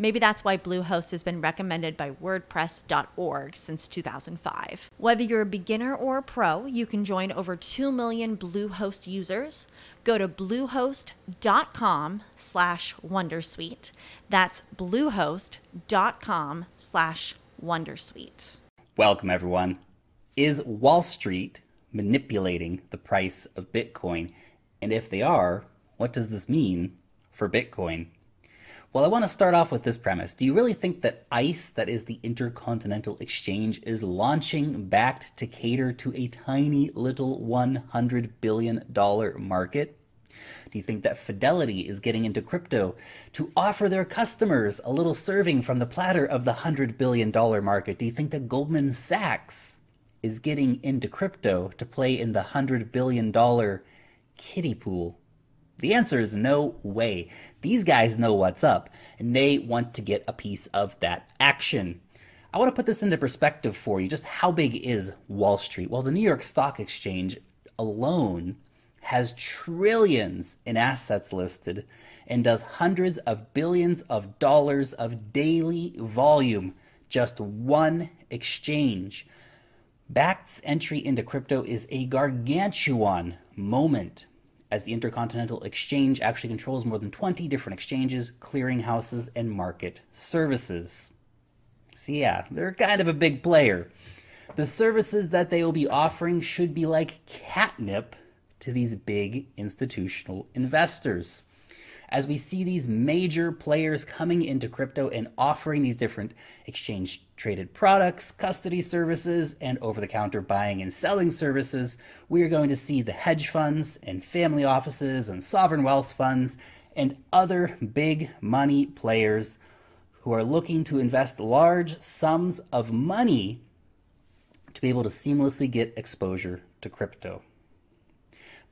Maybe that's why Bluehost has been recommended by WordPress.org since 2005. Whether you're a beginner or a pro, you can join over 2 million Bluehost users. Go to bluehost.com slash Wondersuite. That's bluehost.com slash Wondersuite. Welcome, everyone. Is Wall Street manipulating the price of Bitcoin? And if they are, what does this mean for Bitcoin? Well, I want to start off with this premise. Do you really think that ICE, that is the Intercontinental Exchange, is launching Bakkt to cater to a tiny little $100 billion market? Do you think that Fidelity is getting into crypto to offer their customers a little serving from the platter of the $100 billion market? Do you think that Goldman Sachs is getting into crypto to play in the $100 billion kiddie pool? The answer is no way. These guys know what's up, and they want to get a piece of that action. I want to put this into perspective for you. Just how big is Wall Street? Well, the New York Stock Exchange alone has trillions in assets listed and does hundreds of billions of dollars of daily volume. Just one exchange. Bakkt's entry into crypto is a gargantuan moment as the Intercontinental Exchange actually controls more than 20 different exchanges, clearinghouses, and market services. So, yeah, they're kind of a big player. The services that they will be offering should be like catnip to these big institutional investors as we see these major players coming into crypto and offering these different exchange traded products, custody services, and over the counter buying and selling services, we are going to see the hedge funds and family offices and sovereign wealth funds and other big money players who are looking to invest large sums of money to be able to seamlessly get exposure to crypto.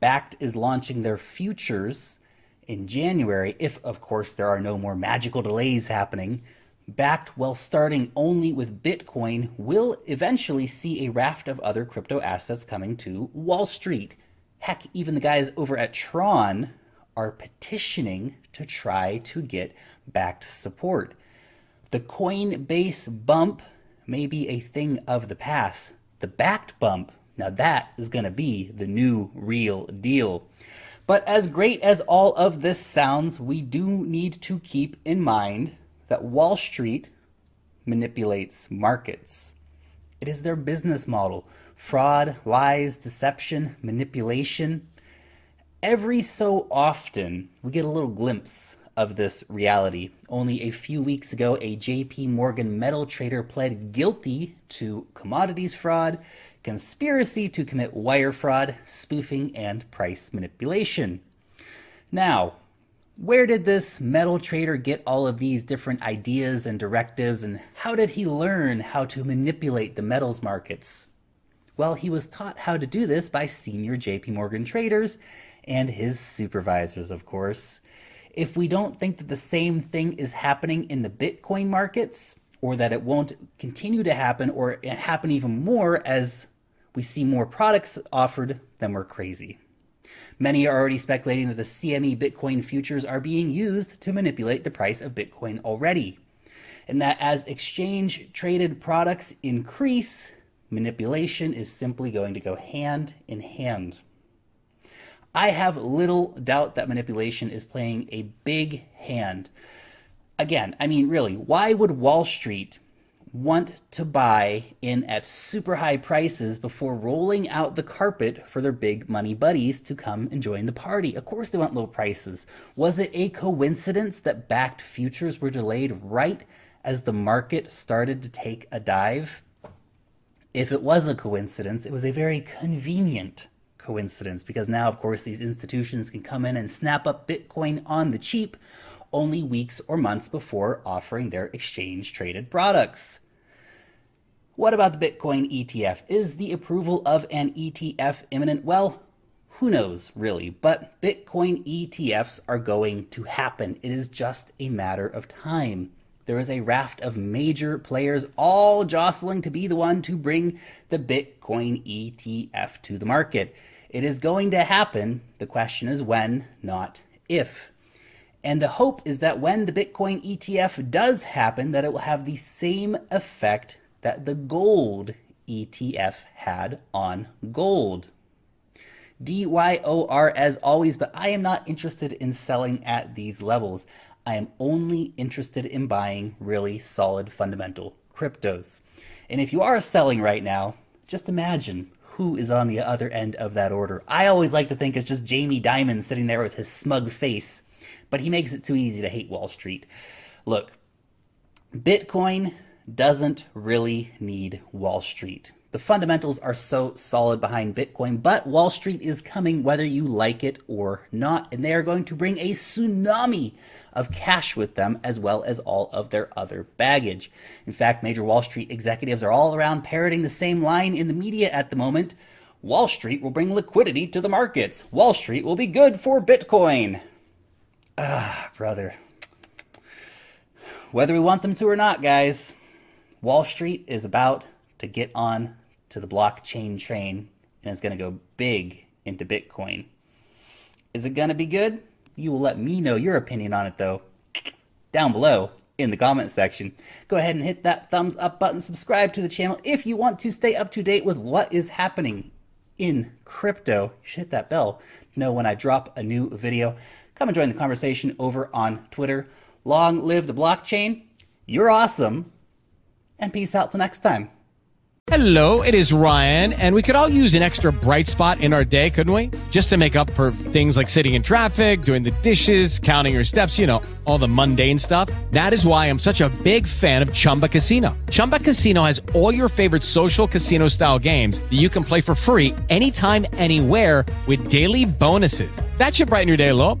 Bakkt is launching their futures in January, if of course there are no more magical delays happening, Bakkt while starting only with Bitcoin will eventually see a raft of other crypto assets coming to Wall Street. Heck, even the guys over at Tron are petitioning to try to get Bakkt support. The Coinbase bump may be a thing of the past. The Bakkt bump, now that is going to be the new real deal. But as great as all of this sounds, we do need to keep in mind that Wall Street manipulates markets. It is their business model fraud, lies, deception, manipulation. Every so often, we get a little glimpse of this reality. Only a few weeks ago, a JP Morgan metal trader pled guilty to commodities fraud conspiracy to commit wire fraud, spoofing, and price manipulation. Now, where did this metal trader get all of these different ideas and directives, and how did he learn how to manipulate the metals markets? Well, he was taught how to do this by senior JP Morgan traders and his supervisors, of course. If we don't think that the same thing is happening in the Bitcoin markets, or that it won't continue to happen, or happen even more as we see more products offered, then we're crazy. Many are already speculating that the CME Bitcoin futures are being used to manipulate the price of Bitcoin already. And that as exchange traded products increase, manipulation is simply going to go hand in hand. I have little doubt that manipulation is playing a big hand. Again, I mean, really, why would Wall Street want to buy in at super high prices before rolling out the carpet for their big money buddies to come and join the party. Of course, they want low prices. Was it a coincidence that Bakkt futures were delayed right as the market started to take a dive? If it was a coincidence, it was a very convenient coincidence because now, of course, these institutions can come in and snap up Bitcoin on the cheap only weeks or months before offering their exchange traded products. What about the Bitcoin ETF? Is the approval of an ETF imminent? Well, who knows, really, but Bitcoin ETFs are going to happen. It is just a matter of time. There is a raft of major players all jostling to be the one to bring the Bitcoin ETF to the market. It is going to happen. The question is when, not if. And the hope is that when the Bitcoin ETF does happen, that it will have the same effect that the gold ETF had on gold. DYOR as always, but I am not interested in selling at these levels. I am only interested in buying really solid fundamental cryptos. And if you are selling right now, just imagine who is on the other end of that order. I always like to think it's just Jamie Dimon sitting there with his smug face but he makes it too easy to hate Wall Street. Look, Bitcoin doesn't really need Wall Street. The fundamentals are so solid behind Bitcoin, but Wall Street is coming whether you like it or not, and they are going to bring a tsunami of cash with them as well as all of their other baggage. In fact, major Wall Street executives are all around parroting the same line in the media at the moment. Wall Street will bring liquidity to the markets. Wall Street will be good for Bitcoin. Ah, brother. Whether we want them to or not, guys, Wall Street is about to get on to the blockchain train and it's going to go big into Bitcoin. Is it going to be good? You will let me know your opinion on it, though, down below in the comment section. Go ahead and hit that thumbs up button, subscribe to the channel if you want to stay up to date with what is happening in crypto. You should hit that bell to know when I drop a new video. Come and join the conversation over on Twitter. Long live the blockchain. You're awesome. And peace out till next time. Hello, it is Ryan, and we could all use an extra bright spot in our day, couldn't we? Just to make up for things like sitting in traffic, doing the dishes, counting your steps, you know, all the mundane stuff. That is why I'm such a big fan of Chumba Casino. Chumba Casino has all your favorite social casino style games that you can play for free anytime, anywhere with daily bonuses. That should brighten your day a little.